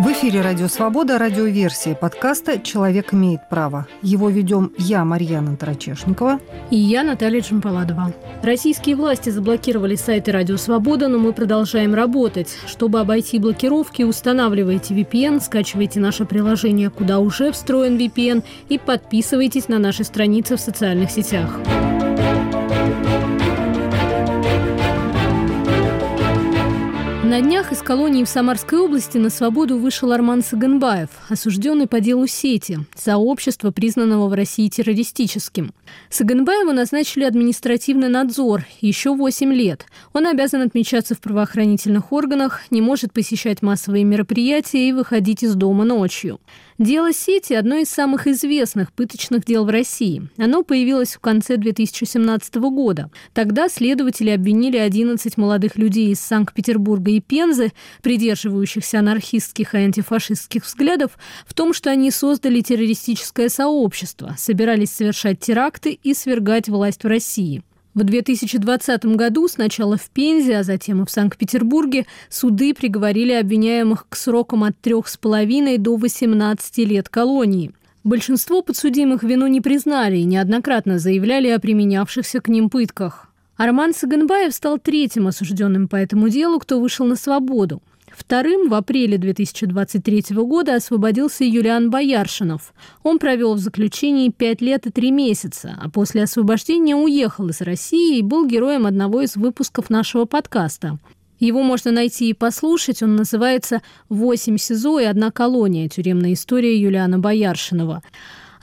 В эфире «Радио Свобода» радиоверсия подкаста «Человек имеет право». Его ведем я, Марьяна Тарачешникова. И я, Наталья Джампаладова. Российские власти заблокировали сайты «Радио Свобода», но мы продолжаем работать. Чтобы обойти блокировки, устанавливайте VPN, скачивайте наше приложение, куда уже встроен VPN, и подписывайтесь на наши страницы в социальных сетях. На днях из колонии в Самарской области на свободу вышел Арман Саганбаев, осужденный по делу сети, сообщества, признанного в России террористическим. Саганбаеву назначили административный надзор еще 8 лет. Он обязан отмечаться в правоохранительных органах, не может посещать массовые мероприятия и выходить из дома ночью. Дело сети – одно из самых известных пыточных дел в России. Оно появилось в конце 2017 года. Тогда следователи обвинили 11 молодых людей из Санкт-Петербурга и Пензы, придерживающихся анархистских и антифашистских взглядов, в том, что они создали террористическое сообщество, собирались совершать теракты и свергать власть в России. В 2020 году сначала в Пензе, а затем и в Санкт-Петербурге суды приговорили обвиняемых к срокам от 3,5 до 18 лет колонии. Большинство подсудимых вину не признали и неоднократно заявляли о применявшихся к ним пытках. Арман Саганбаев стал третьим осужденным по этому делу, кто вышел на свободу. Вторым в апреле 2023 года освободился Юлиан Бояршинов. Он провел в заключении пять лет и три месяца, а после освобождения уехал из России и был героем одного из выпусков нашего подкаста. Его можно найти и послушать. Он называется «Восемь СИЗО и одна колония. Тюремная история Юлиана Бояршинова».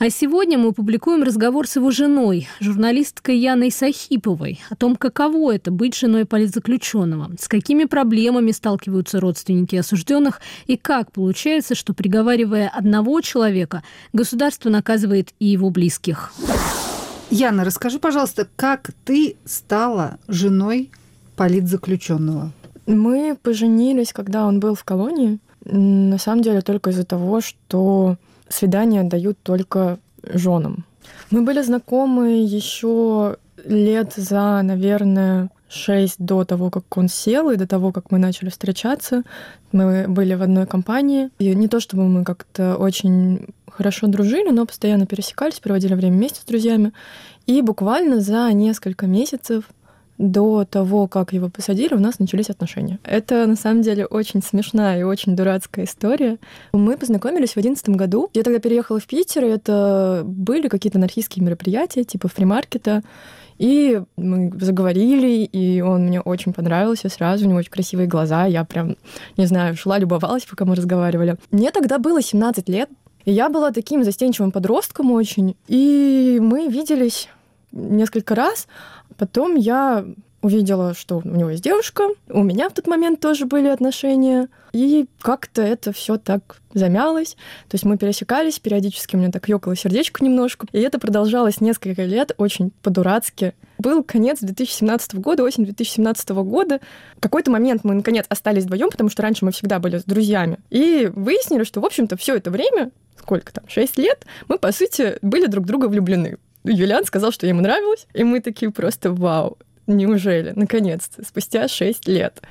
А сегодня мы публикуем разговор с его женой, журналисткой Яной Сахиповой, о том, каково это быть женой политзаключенного, с какими проблемами сталкиваются родственники осужденных и как получается, что приговаривая одного человека, государство наказывает и его близких. Яна, расскажи, пожалуйста, как ты стала женой политзаключенного? Мы поженились, когда он был в колонии. На самом деле только из-за того, что свидания дают только женам. Мы были знакомы еще лет за, наверное, шесть до того, как он сел, и до того, как мы начали встречаться. Мы были в одной компании. И не то чтобы мы как-то очень хорошо дружили, но постоянно пересекались, проводили время вместе с друзьями. И буквально за несколько месяцев до того, как его посадили, у нас начались отношения. Это на самом деле очень смешная и очень дурацкая история. Мы познакомились в одиннадцатом году. Я тогда переехала в Питер, и это были какие-то анархистские мероприятия, типа фримаркета. И мы заговорили, и он мне очень понравился сразу, у него очень красивые глаза, я прям, не знаю, шла, любовалась, пока мы разговаривали. Мне тогда было 17 лет, и я была таким застенчивым подростком очень, и мы виделись несколько раз, Потом я увидела, что у него есть девушка, у меня в тот момент тоже были отношения, и как-то это все так замялось. То есть мы пересекались, периодически у меня так ёкало сердечко немножко, и это продолжалось несколько лет очень по-дурацки. Был конец 2017 года, осень 2017 года. В какой-то момент мы, наконец, остались вдвоем, потому что раньше мы всегда были с друзьями. И выяснили, что, в общем-то, все это время, сколько там, 6 лет, мы, по сути, были друг друга влюблены. Юлиан сказал, что ему нравилось, и мы такие просто вау, неужели, наконец-то, спустя 6 лет.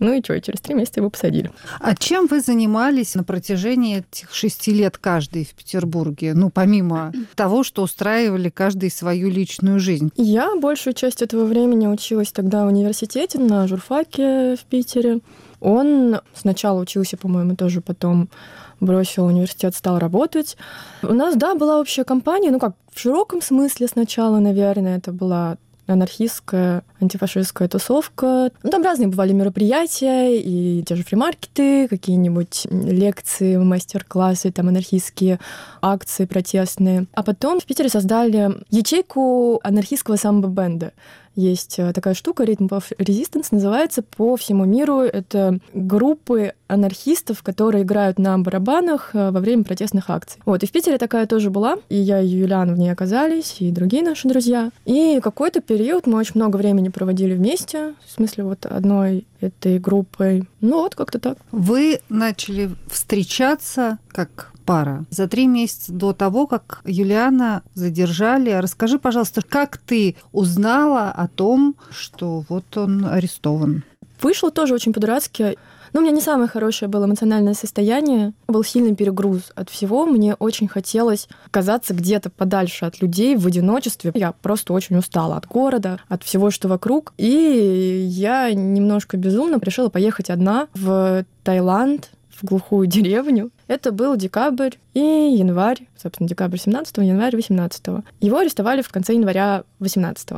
Ну и что, через три месяца его посадили. А чем вы занимались на протяжении этих шести лет каждый в Петербурге? Ну, помимо того, что устраивали каждый свою личную жизнь. Я большую часть этого времени училась тогда в университете на журфаке в Питере. Он сначала учился, по-моему, тоже потом бросил университет, стал работать. У нас, да, была общая компания, ну как, в широком смысле сначала, наверное, это была анархистская, антифашистская тусовка. Ну, там разные бывали мероприятия, и те же фримаркеты, какие-нибудь лекции, мастер-классы, там анархистские акции протестные. А потом в Питере создали ячейку анархистского самбо-бенда есть э, такая штука, Rhythm of Resistance, называется по всему миру. Это группы анархистов, которые играют на барабанах э, во время протестных акций. Вот, и в Питере такая тоже была, и я и Юлиан в ней оказались, и другие наши друзья. И какой-то период мы очень много времени проводили вместе, в смысле вот одной этой группой. Ну вот, как-то так. Вы начали встречаться как пара за три месяца до того, как Юлиана задержали. Расскажи, пожалуйста, как ты узнала о том, что вот он арестован? Вышло тоже очень по-дурацки. Ну, у меня не самое хорошее было эмоциональное состояние. Был сильный перегруз от всего. Мне очень хотелось оказаться где-то подальше от людей в одиночестве. Я просто очень устала от города, от всего, что вокруг. И я немножко безумно решила поехать одна в Таиланд, в глухую деревню. Это был декабрь и январь, собственно, декабрь 17 январь 18 Его арестовали в конце января 18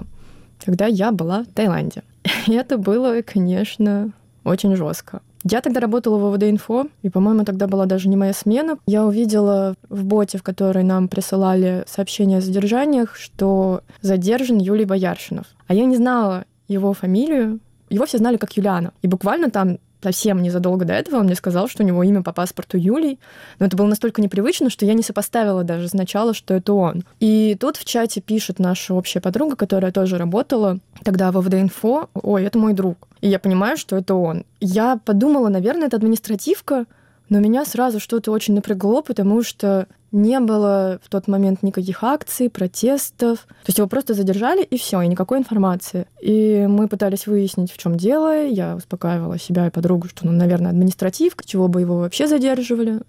когда я была в Таиланде. И это было, конечно, очень жестко. Я тогда работала в ВВД-инфо, и, по-моему, тогда была даже не моя смена. Я увидела в боте, в который нам присылали сообщения о задержаниях, что задержан Юлий Бояршинов. А я не знала его фамилию, его все знали как Юлиана. И буквально там совсем незадолго до этого он мне сказал, что у него имя по паспорту Юлий, но это было настолько непривычно, что я не сопоставила даже сначала, что это он. И тут в чате пишет наша общая подруга, которая тоже работала тогда в ВВД-инфо, ой, это мой друг. И я понимаю, что это он. Я подумала, наверное, это административка, но меня сразу что-то очень напрягло, потому что не было в тот момент никаких акций, протестов. То есть его просто задержали, и все, и никакой информации. И мы пытались выяснить, в чем дело. Я успокаивала себя и подругу, что, ну, наверное, административка, чего бы его вообще задерживали.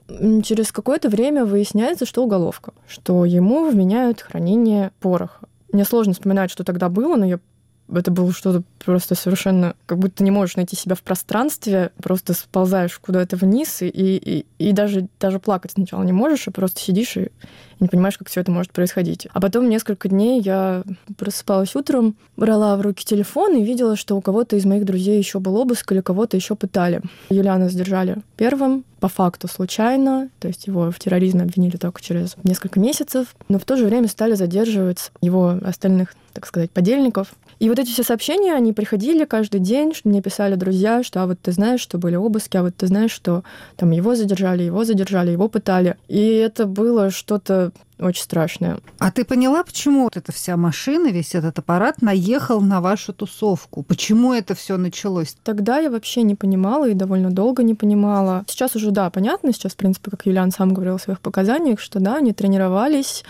Через какое-то время выясняется, что уголовка, что ему вменяют хранение пороха. Мне сложно вспоминать, что тогда было, но я это было что-то просто совершенно... Как будто не можешь найти себя в пространстве, просто сползаешь куда-то вниз, и, и, и даже, даже плакать сначала не можешь, а просто сидишь и, не понимаешь, как все это может происходить. А потом несколько дней я просыпалась утром, брала в руки телефон и видела, что у кого-то из моих друзей еще был обыск или кого-то еще пытали. Юлиана задержали первым, по факту случайно, то есть его в терроризме обвинили только через несколько месяцев, но в то же время стали задерживать его остальных, так сказать, подельников. И вот эти все сообщения, они приходили каждый день, мне писали друзья, что а вот ты знаешь, что были обыски, а вот ты знаешь, что там его задержали, его задержали, его пытали. И это было что-то очень страшное. А ты поняла, почему вот эта вся машина, весь этот аппарат наехал на вашу тусовку? Почему это все началось? Тогда я вообще не понимала и довольно долго не понимала. Сейчас уже, да, понятно, сейчас, в принципе, как Юлиан сам говорил в своих показаниях, что да, они тренировались,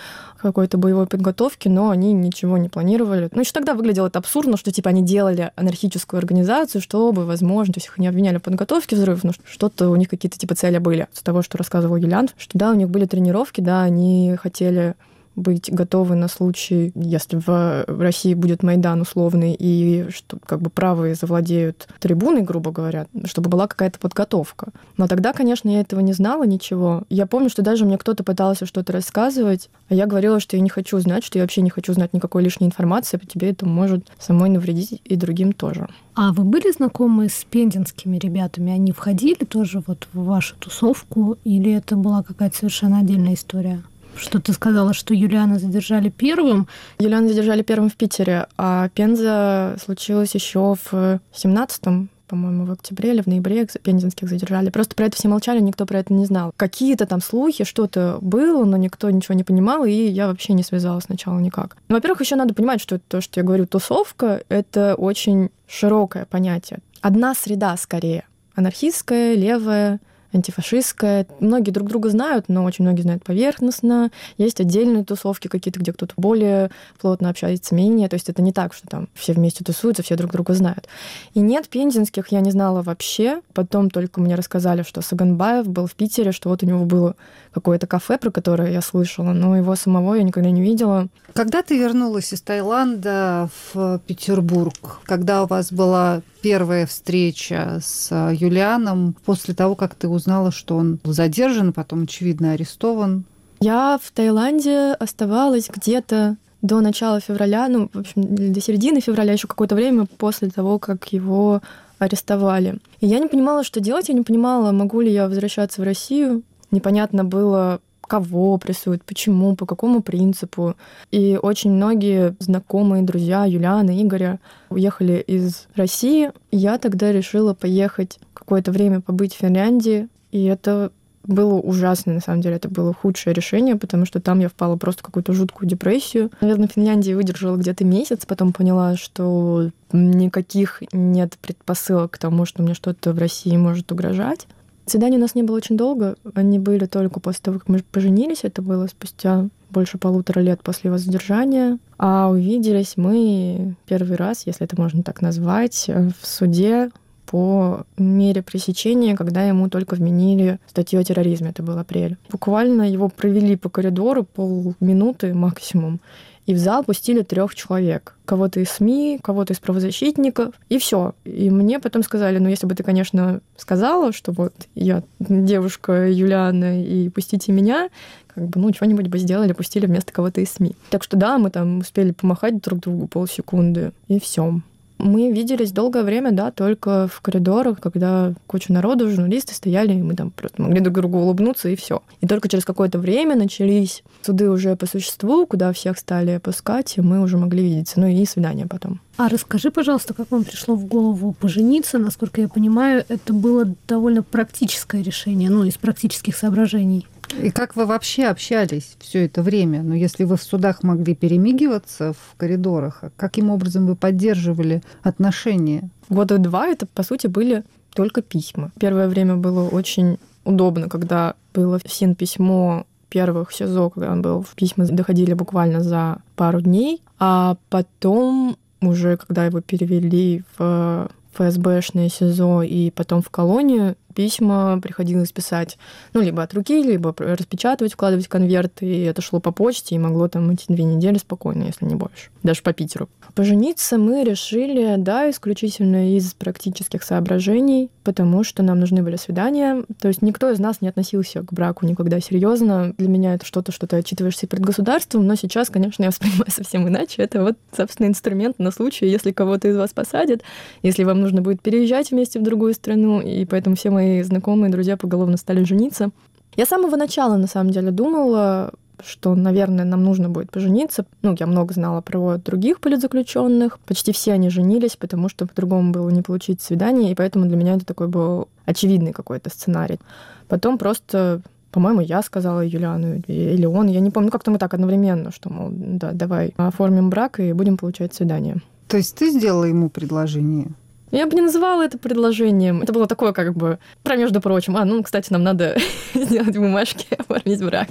какой-то боевой подготовки, но они ничего не планировали. Ну, еще тогда выглядело это абсурдно, что, типа, они делали анархическую организацию, чтобы, возможно, то есть их не обвиняли в подготовке взрывов, но что-то у них какие-то, типа, цели были. С того, что рассказывал Юлиан, что, да, у них были тренировки, да, они хотели быть готовы на случай, если в России будет Майдан условный, и что как бы правые завладеют трибуной, грубо говоря, чтобы была какая-то подготовка. Но тогда, конечно, я этого не знала ничего. Я помню, что даже мне кто-то пытался что-то рассказывать, а я говорила, что я не хочу знать, что я вообще не хочу знать никакой лишней информации, по тебе это может самой навредить и другим тоже. А вы были знакомы с пензенскими ребятами? Они входили тоже вот в вашу тусовку или это была какая-то совершенно отдельная история? Что ты сказала, что Юлиана задержали первым? Юлиана задержали первым в Питере, а Пенза случилась еще в 17-м, по-моему, в октябре или в ноябре пензенских задержали. Просто про это все молчали, никто про это не знал. Какие-то там слухи, что-то было, но никто ничего не понимал, и я вообще не связалась сначала никак. Во-первых, еще надо понимать, что то, что я говорю, тусовка, это очень широкое понятие. Одна среда скорее. Анархистская, левая, антифашистская. Многие друг друга знают, но очень многие знают поверхностно. Есть отдельные тусовки какие-то, где кто-то более плотно общается, менее. То есть это не так, что там все вместе тусуются, все друг друга знают. И нет пензенских я не знала вообще. Потом только мне рассказали, что Саганбаев был в Питере, что вот у него было какое-то кафе, про которое я слышала, но его самого я никогда не видела. Когда ты вернулась из Таиланда в Петербург? Когда у вас была первая встреча с Юлианом после того, как ты узнала, что он задержан, потом, очевидно, арестован? Я в Таиланде оставалась где-то до начала февраля, ну, в общем, до середины февраля, еще какое-то время после того, как его арестовали. И я не понимала, что делать, я не понимала, могу ли я возвращаться в Россию. Непонятно было, кого прессуют, почему, по какому принципу. И очень многие знакомые, друзья Юлианы, Игоря уехали из России. Я тогда решила поехать какое-то время побыть в Финляндии, и это было ужасно, на самом деле. Это было худшее решение, потому что там я впала просто в какую-то жуткую депрессию. Наверное, в Финляндии выдержала где-то месяц, потом поняла, что никаких нет предпосылок к тому, что мне что-то в России может угрожать. Свиданий у нас не было очень долго. Они были только после того, как мы поженились. Это было спустя больше полутора лет после его задержания. А увиделись мы первый раз, если это можно так назвать, в суде по мере пресечения, когда ему только вменили статью о терроризме, это был апрель. Буквально его провели по коридору полминуты максимум, и в зал пустили трех человек. Кого-то из СМИ, кого-то из правозащитников, и все. И мне потом сказали, ну, если бы ты, конечно, сказала, что вот я девушка Юлиана, и пустите меня, как бы, ну, что-нибудь бы сделали, пустили вместо кого-то из СМИ. Так что да, мы там успели помахать друг другу полсекунды, и все. Мы виделись долгое время, да, только в коридорах, когда куча народу, журналисты стояли, и мы там просто могли друг другу улыбнуться, и все. И только через какое-то время начались суды уже по существу, куда всех стали опускать, и мы уже могли видеться. Ну и свидания потом. А расскажи, пожалуйста, как вам пришло в голову пожениться? Насколько я понимаю, это было довольно практическое решение, ну, из практических соображений. И как вы вообще общались все это время? Ну, если вы в судах могли перемигиваться в коридорах, а каким образом вы поддерживали отношения? Года два это, по сути, были только письма. Первое время было очень удобно, когда было в СИН письмо первых СИЗО, когда он был, письма доходили буквально за пару дней, а потом уже, когда его перевели в ФСБшное СИЗО и потом в колонию, письма приходилось писать, ну, либо от руки, либо распечатывать, вкладывать в конверт, и это шло по почте, и могло там идти две недели спокойно, если не больше, даже по Питеру. Пожениться мы решили, да, исключительно из практических соображений, потому что нам нужны были свидания. То есть никто из нас не относился к браку никогда серьезно. Для меня это что-то, что ты отчитываешься перед государством, но сейчас, конечно, я воспринимаю совсем иначе. Это вот, собственно, инструмент на случай, если кого-то из вас посадят, если вам нужно будет переезжать вместе в другую страну, и поэтому все мои знакомые, друзья поголовно стали жениться. Я с самого начала, на самом деле, думала, что, наверное, нам нужно будет пожениться. Ну, я много знала про других политзаключенных. Почти все они женились, потому что по-другому было не получить свидание, и поэтому для меня это такой был очевидный какой-то сценарий. Потом просто по-моему, я сказала Юлиану или он, я не помню, ну как-то мы так одновременно, что, мол, да, давай оформим брак и будем получать свидание. То есть ты сделала ему предложение? Я бы не называла это предложением. Это было такое, как бы, про между прочим. А, ну, кстати, нам надо сделать бумажки, оформить брак.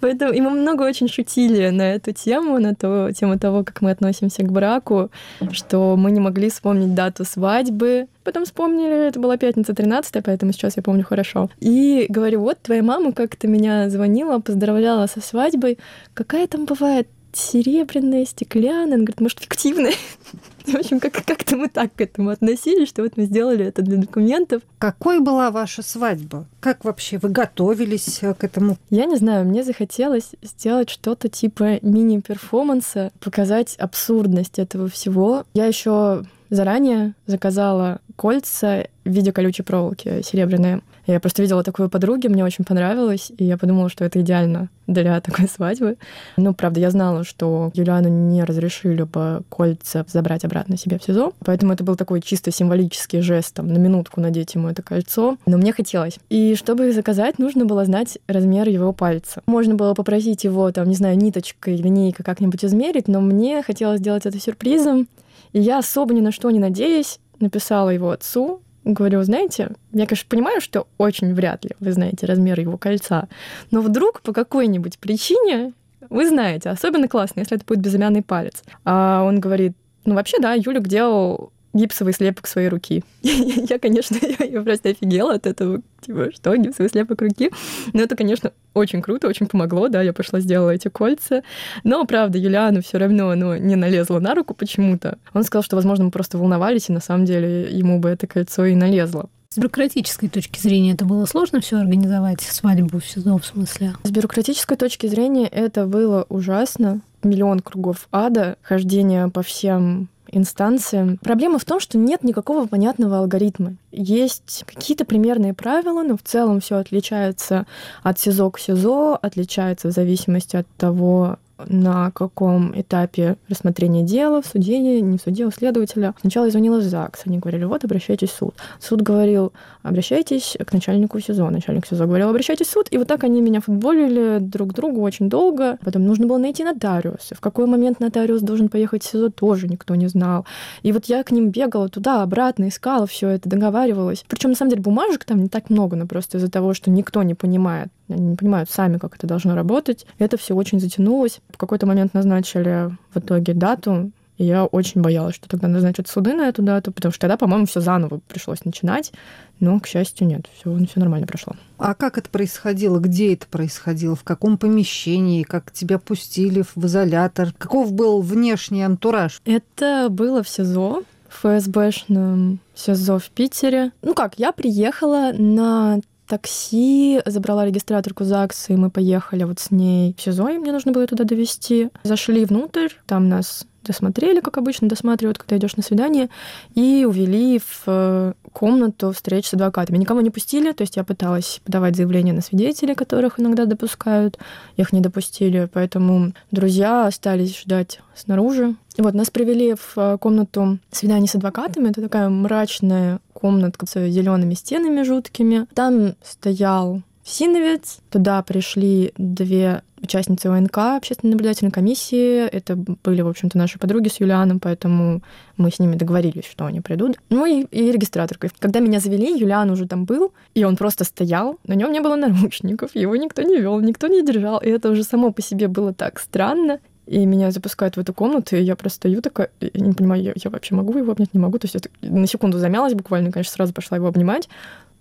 Поэтому и мы много очень шутили на эту тему, на ту тему того, как мы относимся к браку, что мы не могли вспомнить дату свадьбы. Потом вспомнили, это была пятница 13 поэтому сейчас я помню хорошо. И говорю, вот твоя мама как-то меня звонила, поздравляла со свадьбой. Какая там бывает серебряная, стеклянная. Она говорит, может, фиктивная? В общем, как- как-то мы так к этому относились, что вот мы сделали это для документов. Какой была ваша свадьба? Как вообще вы готовились э, к этому? Я не знаю, мне захотелось сделать что-то типа мини-перформанса, показать абсурдность этого всего. Я еще заранее заказала кольца в виде колючей проволоки серебряные. Я просто видела такую подруги, мне очень понравилось, и я подумала, что это идеально для такой свадьбы. Ну, правда, я знала, что Юлиану не разрешили бы кольца забрать обратно себе в СИЗО, поэтому это был такой чисто символический жест, там, на минутку надеть ему это кольцо, но мне хотелось. И чтобы их заказать, нужно было знать размер его пальца. Можно было попросить его, там, не знаю, ниточкой, линейкой как-нибудь измерить, но мне хотелось сделать это сюрпризом, и я особо ни на что не надеясь, написала его отцу, Говорю, знаете, я, конечно, понимаю, что очень вряд ли вы знаете размер его кольца, но вдруг по какой-нибудь причине вы знаете, особенно классно, если это будет безымянный палец. А он говорит, ну вообще, да, Юлик делал гипсовый слепок своей руки. я, конечно, я просто офигела от этого. Типа, что, гипсовый слепок руки? Но это, конечно, очень круто, очень помогло, да, я пошла сделала эти кольца. Но, правда, Юлиану все равно оно не налезло на руку почему-то. Он сказал, что, возможно, мы просто волновались, и на самом деле ему бы это кольцо и налезло. С бюрократической точки зрения это было сложно все организовать, свадьбу в СИЗО в смысле? С бюрократической точки зрения это было ужасно. Миллион кругов ада, хождение по всем инстанциям. Проблема в том, что нет никакого понятного алгоритма. Есть какие-то примерные правила, но в целом все отличается от СИЗО к СИЗО, отличается в зависимости от того, на каком этапе рассмотрения дела, в суде, не в суде, у следователя. Сначала я звонила в ЗАГС, они говорили, вот, обращайтесь в суд. Суд говорил, обращайтесь к начальнику СИЗО. Начальник СИЗО говорил, обращайтесь в суд. И вот так они меня футболили друг к другу очень долго. Потом нужно было найти нотариуса. В какой момент нотариус должен поехать в СИЗО, тоже никто не знал. И вот я к ним бегала туда, обратно, искала все это, договаривалась. Причем на самом деле бумажек там не так много, но просто из-за того, что никто не понимает, они не понимают сами, как это должно работать. Это все очень затянулось. В какой-то момент назначили в итоге дату, И я очень боялась, что тогда назначат суды на эту дату, потому что тогда, по-моему, все заново пришлось начинать. Но, к счастью, нет, все, все нормально прошло. А как это происходило? Где это происходило? В каком помещении? Как тебя пустили в изолятор? Каков был внешний антураж? Это было в СИЗО, в ФСБшном СИЗО в Питере. Ну как, я приехала на такси, забрала регистраторку ЗАГСа, и мы поехали вот с ней в СИЗО, и мне нужно было туда довести. Зашли внутрь, там нас досмотрели, как обычно досматривают, когда идешь на свидание, и увели в э, комнату встреч с адвокатами. Никого не пустили, то есть я пыталась подавать заявления на свидетелей, которых иногда допускают, их не допустили, поэтому друзья остались ждать снаружи. И вот нас привели в э, комнату свиданий с адвокатами. Это такая мрачная комнатка с зелеными стенами жуткими. Там стоял Синовец. Туда пришли две участницы ОНК, общественной наблюдательной комиссии. Это были, в общем-то, наши подруги с Юлианом, поэтому мы с ними договорились, что они придут. Ну и, и регистраторкой. Когда меня завели, Юлиан уже там был, и он просто стоял. На нем не было наручников, его никто не вел, никто не держал. И это уже само по себе было так странно. И меня запускают в эту комнату, и я просто стою такая, не понимаю, я, я вообще могу его обнять, не могу. То есть я на секунду замялась буквально, конечно, сразу пошла его обнимать.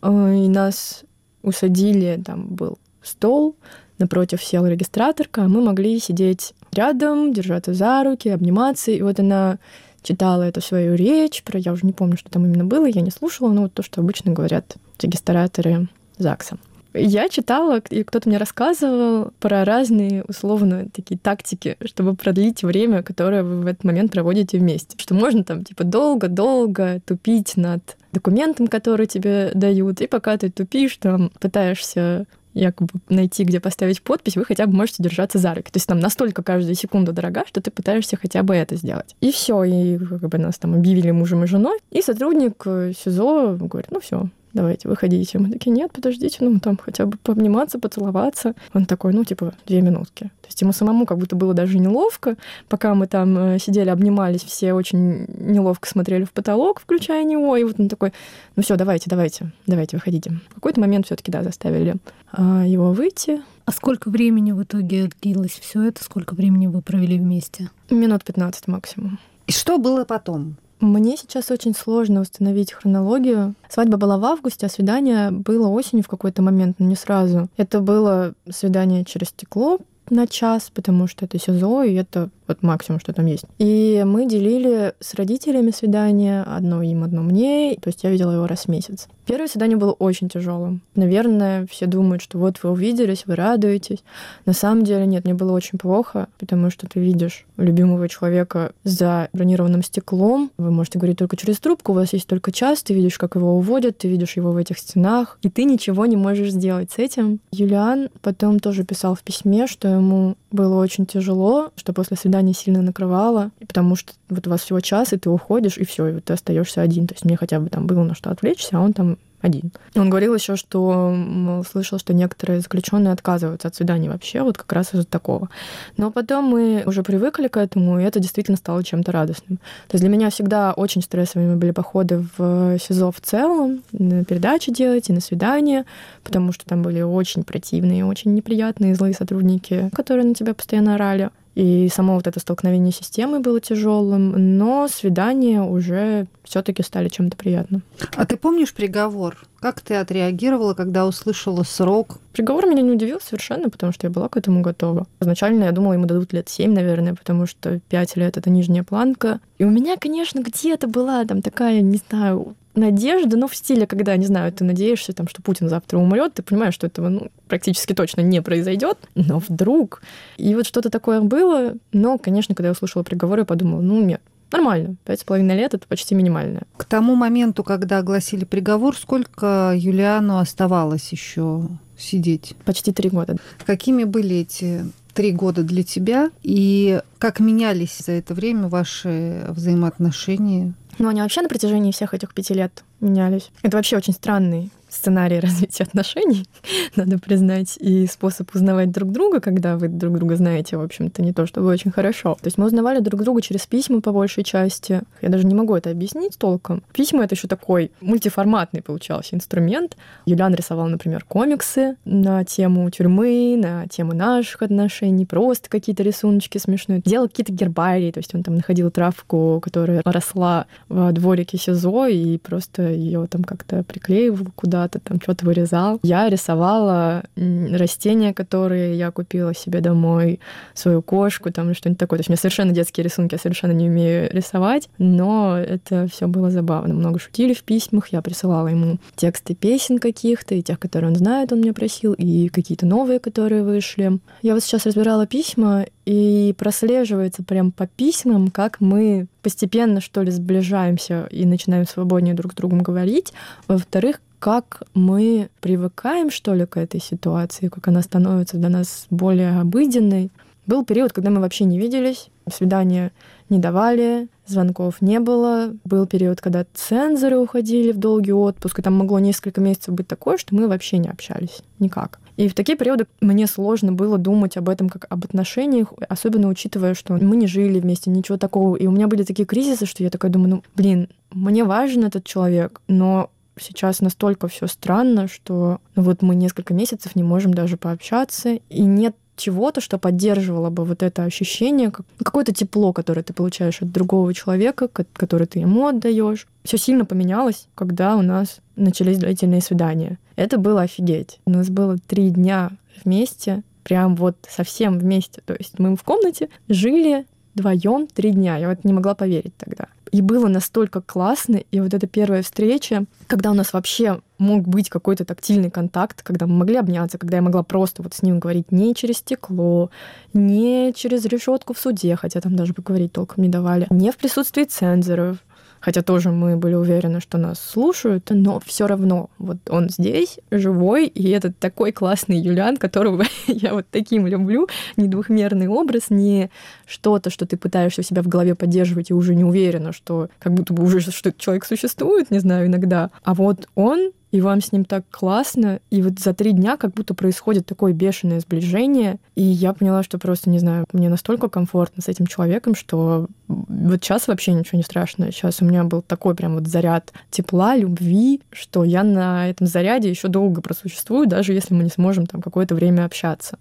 А, и нас усадили, там был стол, напротив села регистраторка, а мы могли сидеть рядом, держаться за руки, обниматься. И вот она читала эту свою речь, про я уже не помню, что там именно было, я не слушала, но вот то, что обычно говорят регистраторы ЗАГСа. Я читала, и кто-то мне рассказывал про разные, условно, такие тактики, чтобы продлить время, которое вы в этот момент проводите вместе. Что можно там, типа, долго-долго тупить над документом, который тебе дают, и пока ты тупишь, там, пытаешься якобы найти, где поставить подпись, вы хотя бы можете держаться за руки. То есть там настолько каждая секунда дорога, что ты пытаешься хотя бы это сделать. И все, и как бы нас там объявили мужем и женой, и сотрудник СИЗО говорит, ну все, давайте, выходите. Мы такие, нет, подождите, ну, там хотя бы пообниматься, поцеловаться. Он такой, ну, типа, две минутки. То есть ему самому как будто было даже неловко. Пока мы там э, сидели, обнимались, все очень неловко смотрели в потолок, включая него. И вот он такой, ну все, давайте, давайте, давайте, выходите. В какой-то момент все таки да, заставили а, его выйти. А сколько времени в итоге длилось все это? Сколько времени вы провели вместе? Минут 15 максимум. И что было потом? Мне сейчас очень сложно установить хронологию. Свадьба была в августе, а свидание было осенью в какой-то момент, но не сразу. Это было свидание через стекло на час, потому что это СИЗО, и это вот максимум, что там есть. И мы делили с родителями свидание, одно им, одно мне, то есть я видела его раз в месяц. Первое свидание было очень тяжелым. Наверное, все думают, что вот вы увиделись, вы радуетесь. На самом деле нет, мне было очень плохо, потому что ты видишь любимого человека за бронированным стеклом, вы можете говорить только через трубку, у вас есть только час, ты видишь, как его уводят, ты видишь его в этих стенах, и ты ничего не можешь сделать с этим. Юлиан потом тоже писал в письме, что ему было очень тяжело, что после свидания сильно накрывало, потому что вот у вас всего час, и ты уходишь, и все, и вот ты остаешься один. То есть мне хотя бы там было на что отвлечься, а он там один. Он говорил еще, что мол, слышал, что некоторые заключенные отказываются от свиданий вообще, вот как раз из-за такого. Но потом мы уже привыкли к этому, и это действительно стало чем-то радостным. То есть для меня всегда очень стрессовыми были походы в СИЗО в целом, на передачи делать и на свидания, потому что там были очень противные, очень неприятные злые сотрудники, которые на тебя постоянно орали. И само вот это столкновение системы было тяжелым, но свидания уже все-таки стали чем-то приятным. А ты помнишь приговор? Как ты отреагировала, когда услышала срок? Приговор меня не удивил совершенно, потому что я была к этому готова. Изначально я думала, ему дадут лет семь, наверное, потому что пять лет — это нижняя планка. И у меня, конечно, где-то была там такая, не знаю, надежда, но в стиле, когда, не знаю, ты надеешься, там, что Путин завтра умрет, ты понимаешь, что этого ну, практически точно не произойдет, но вдруг. И вот что-то такое было, но, конечно, когда я услышала приговор, я подумала, ну нет, нормально. Пять с половиной лет — это почти минимальное. К тому моменту, когда огласили приговор, сколько Юлиану оставалось еще сидеть? Почти три года. Какими были эти три года для тебя? И как менялись за это время ваши взаимоотношения? Ну, они вообще на протяжении всех этих пяти лет менялись. Это вообще очень странный сценарий развития отношений, надо признать, и способ узнавать друг друга, когда вы друг друга знаете, в общем-то, не то чтобы очень хорошо. То есть мы узнавали друг друга через письма по большей части. Я даже не могу это объяснить толком. Письма — это еще такой мультиформатный получался инструмент. Юлиан рисовал, например, комиксы на тему тюрьмы, на тему наших отношений, просто какие-то рисуночки смешные. Делал какие-то гербарии, то есть он там находил травку, которая росла в дворике СИЗО, и просто ее там как-то приклеивал куда-то, там что-то вырезал. Я рисовала растения, которые я купила себе домой, свою кошку, там что-нибудь такое. То есть у меня совершенно детские рисунки, я совершенно не умею рисовать, но это все было забавно. Много шутили в письмах, я присылала ему тексты песен каких-то, и тех, которые он знает, он мне просил, и какие-то новые, которые вышли. Я вот сейчас разбирала письма, и прослеживается прям по письмам, как мы постепенно, что ли, сближаемся и начинаем свободнее друг с другом говорить. Во-вторых, как мы привыкаем, что ли, к этой ситуации, как она становится для нас более обыденной. Был период, когда мы вообще не виделись, свидания не давали, звонков не было. Был период, когда цензоры уходили в долгий отпуск, и там могло несколько месяцев быть такое, что мы вообще не общались никак. И в такие периоды мне сложно было думать об этом как об отношениях, особенно учитывая, что мы не жили вместе, ничего такого. И у меня были такие кризисы, что я такая думаю, ну, блин, мне важен этот человек, но сейчас настолько все странно, что ну, вот мы несколько месяцев не можем даже пообщаться, и нет чего-то, что поддерживало бы вот это ощущение, как, какое-то тепло, которое ты получаешь от другого человека, которое ты ему отдаешь. Все сильно поменялось, когда у нас начались длительные свидания. Это было офигеть. У нас было три дня вместе, прям вот совсем вместе. То есть мы в комнате жили вдвоем три дня. Я вот не могла поверить тогда. И было настолько классно, и вот эта первая встреча, когда у нас вообще мог быть какой-то тактильный контакт, когда мы могли обняться, когда я могла просто вот с ним говорить не через стекло, не через решетку в суде, хотя там даже поговорить толком не давали, не в присутствии цензоров, хотя тоже мы были уверены, что нас слушают, но все равно вот он здесь, живой, и это такой классный Юлиан, которого я вот таким люблю, не двухмерный образ, не что-то, что ты пытаешься у себя в голове поддерживать и уже не уверена, что как будто бы уже что человек существует, не знаю, иногда, а вот он и вам с ним так классно, и вот за три дня как будто происходит такое бешеное сближение, и я поняла, что просто, не знаю, мне настолько комфортно с этим человеком, что вот сейчас вообще ничего не страшно. Сейчас у меня был такой прям вот заряд тепла, любви, что я на этом заряде еще долго просуществую, даже если мы не сможем там какое-то время общаться.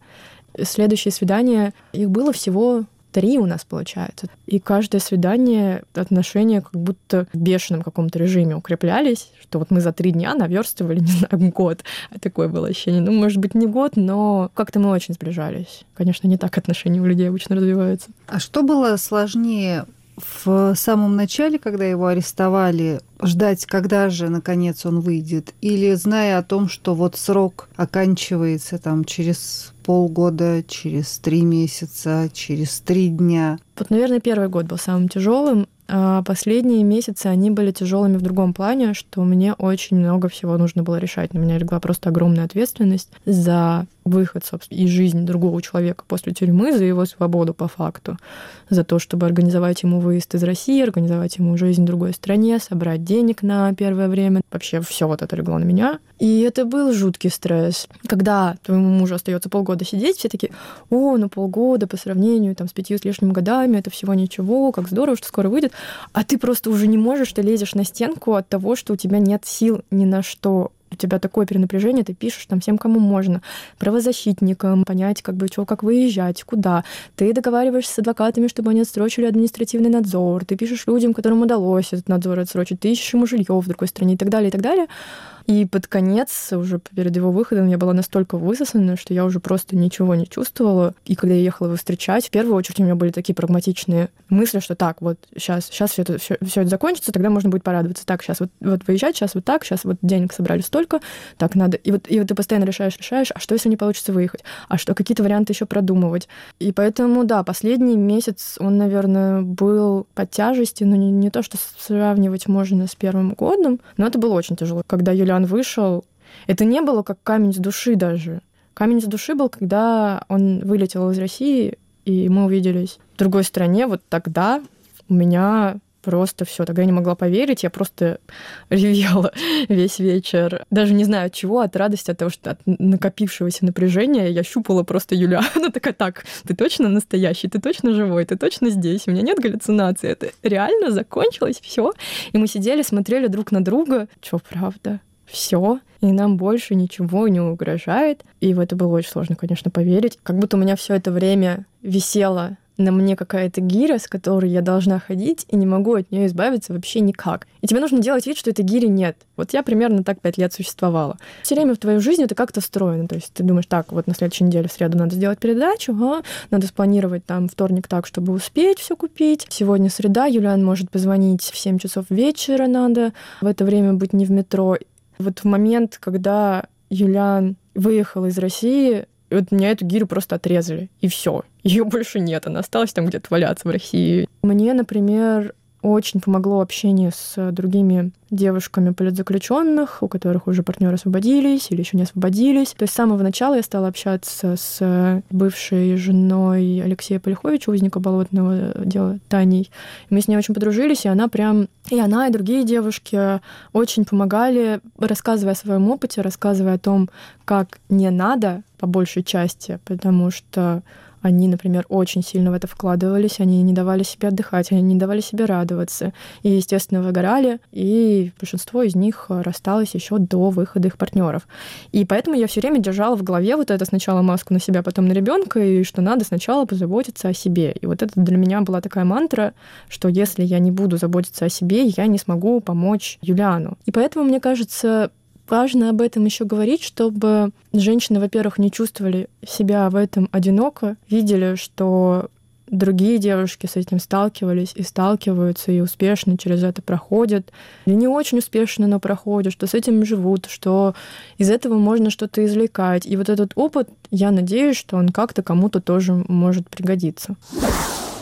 Следующее свидание, их было всего три у нас получается. И каждое свидание отношения как будто в бешеном каком-то режиме укреплялись, что вот мы за три дня наверстывали, не знаю, год. Такое было ощущение. Ну, может быть, не год, но как-то мы очень сближались. Конечно, не так отношения у людей обычно развиваются. А что было сложнее в самом начале, когда его арестовали, ждать, когда же, наконец, он выйдет? Или зная о том, что вот срок оканчивается там через полгода, через три месяца, через три дня? Вот, наверное, первый год был самым тяжелым. А последние месяцы они были тяжелыми в другом плане, что мне очень много всего нужно было решать. На меня легла просто огромная ответственность за выход, из жизни другого человека после тюрьмы, за его свободу по факту, за то, чтобы организовать ему выезд из России, организовать ему жизнь в другой стране, собрать денег на первое время. Вообще все вот это легло на меня. И это был жуткий стресс. Когда твоему мужу остается полгода сидеть, все такие, о, ну полгода по сравнению там, с пятью с лишним годами, это всего ничего, как здорово, что скоро выйдет. А ты просто уже не можешь, ты лезешь на стенку от того, что у тебя нет сил ни на что у тебя такое перенапряжение, ты пишешь там всем, кому можно, правозащитникам, понять, как бы, что, как выезжать, куда. Ты договариваешься с адвокатами, чтобы они отсрочили административный надзор, ты пишешь людям, которым удалось этот надзор отсрочить, ты ищешь ему жилье в другой стране и так далее, и так далее. И под конец, уже перед его выходом, я была настолько высосана, что я уже просто ничего не чувствовала. И когда я ехала его встречать, в первую очередь у меня были такие прагматичные мысли, что так, вот сейчас, сейчас все это, все, все это закончится, тогда можно будет порадоваться. Так, сейчас вот, вот выезжать, сейчас вот так, сейчас вот денег собрали столько, так надо. И вот, и вот ты постоянно решаешь, решаешь, а что, если не получится выехать? А что, какие-то варианты еще продумывать? И поэтому, да, последний месяц он, наверное, был под тяжестью, но не, не то, что сравнивать можно с первым годом, но это было очень тяжело. Когда Юлия он вышел, это не было как камень с души даже. Камень с души был, когда он вылетел из России, и мы увиделись в другой стране. Вот тогда у меня просто все. Тогда я не могла поверить, я просто ревела весь вечер. Даже не знаю от чего, от радости, от того, что от накопившегося напряжения я щупала просто Юля. Она такая, так, ты точно настоящий, ты точно живой, ты точно здесь, у меня нет галлюцинаций, это реально закончилось все. И мы сидели, смотрели друг на друга. Что, правда? Все, и нам больше ничего не угрожает. И в это было очень сложно, конечно, поверить. Как будто у меня все это время висело на мне какая-то гиря, с которой я должна ходить, и не могу от нее избавиться вообще никак. И тебе нужно делать вид, что этой гири нет. Вот я примерно так пять лет существовала. Все время в твою жизнь это как-то встроено. То есть ты думаешь, так, вот на следующей неделе в среду надо сделать передачу, ага, надо спланировать там вторник так, чтобы успеть все купить. Сегодня среда, Юлиан может позвонить в 7 часов вечера надо, в это время быть не в метро. Вот в момент, когда Юлиан выехал из России, вот меня эту гирю просто отрезали, и все. Ее больше нет, она осталась там где-то валяться в России. Мне, например, очень помогло общение с другими девушками политзаключенных, у которых уже партнеры освободились или еще не освободились. То есть с самого начала я стала общаться с бывшей женой Алексея Полиховича, узника болотного дела Таней. Мы с ней очень подружились, и она прям... И она, и другие девушки очень помогали, рассказывая о своем опыте, рассказывая о том, как не надо по большей части, потому что они, например, очень сильно в это вкладывались, они не давали себе отдыхать, они не давали себе радоваться. И, естественно, выгорали, и большинство из них рассталось еще до выхода их партнеров. И поэтому я все время держала в голове вот это сначала маску на себя, потом на ребенка, и что надо сначала позаботиться о себе. И вот это для меня была такая мантра, что если я не буду заботиться о себе, я не смогу помочь Юлиану. И поэтому, мне кажется, важно об этом еще говорить, чтобы женщины, во-первых, не чувствовали себя в этом одиноко, видели, что другие девушки с этим сталкивались и сталкиваются, и успешно через это проходят. Или не очень успешно, но проходят, что с этим живут, что из этого можно что-то извлекать. И вот этот опыт, я надеюсь, что он как-то кому-то тоже может пригодиться.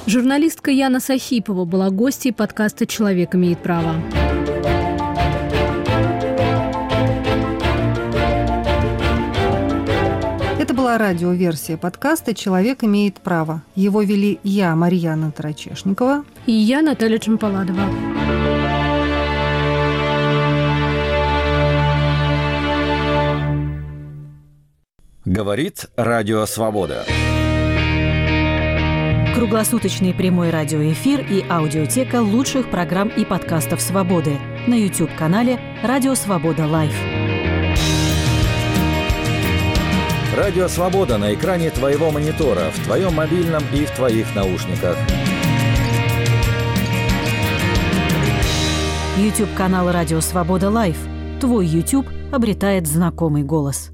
Журналистка Яна Сахипова была гостьей подкаста «Человек имеет право». Была радиоверсия подкаста «Человек имеет право». Его вели я, Марьяна Тарачешникова. И я, Наталья Чемпаладова. Говорит Радио Свобода. Круглосуточный прямой радиоэфир и аудиотека лучших программ и подкастов «Свободы» на YouTube-канале «Радио Свобода Live». Радио «Свобода» на экране твоего монитора, в твоем мобильном и в твоих наушниках. YouTube-канал «Радио Свобода Live». Твой YouTube обретает знакомый голос.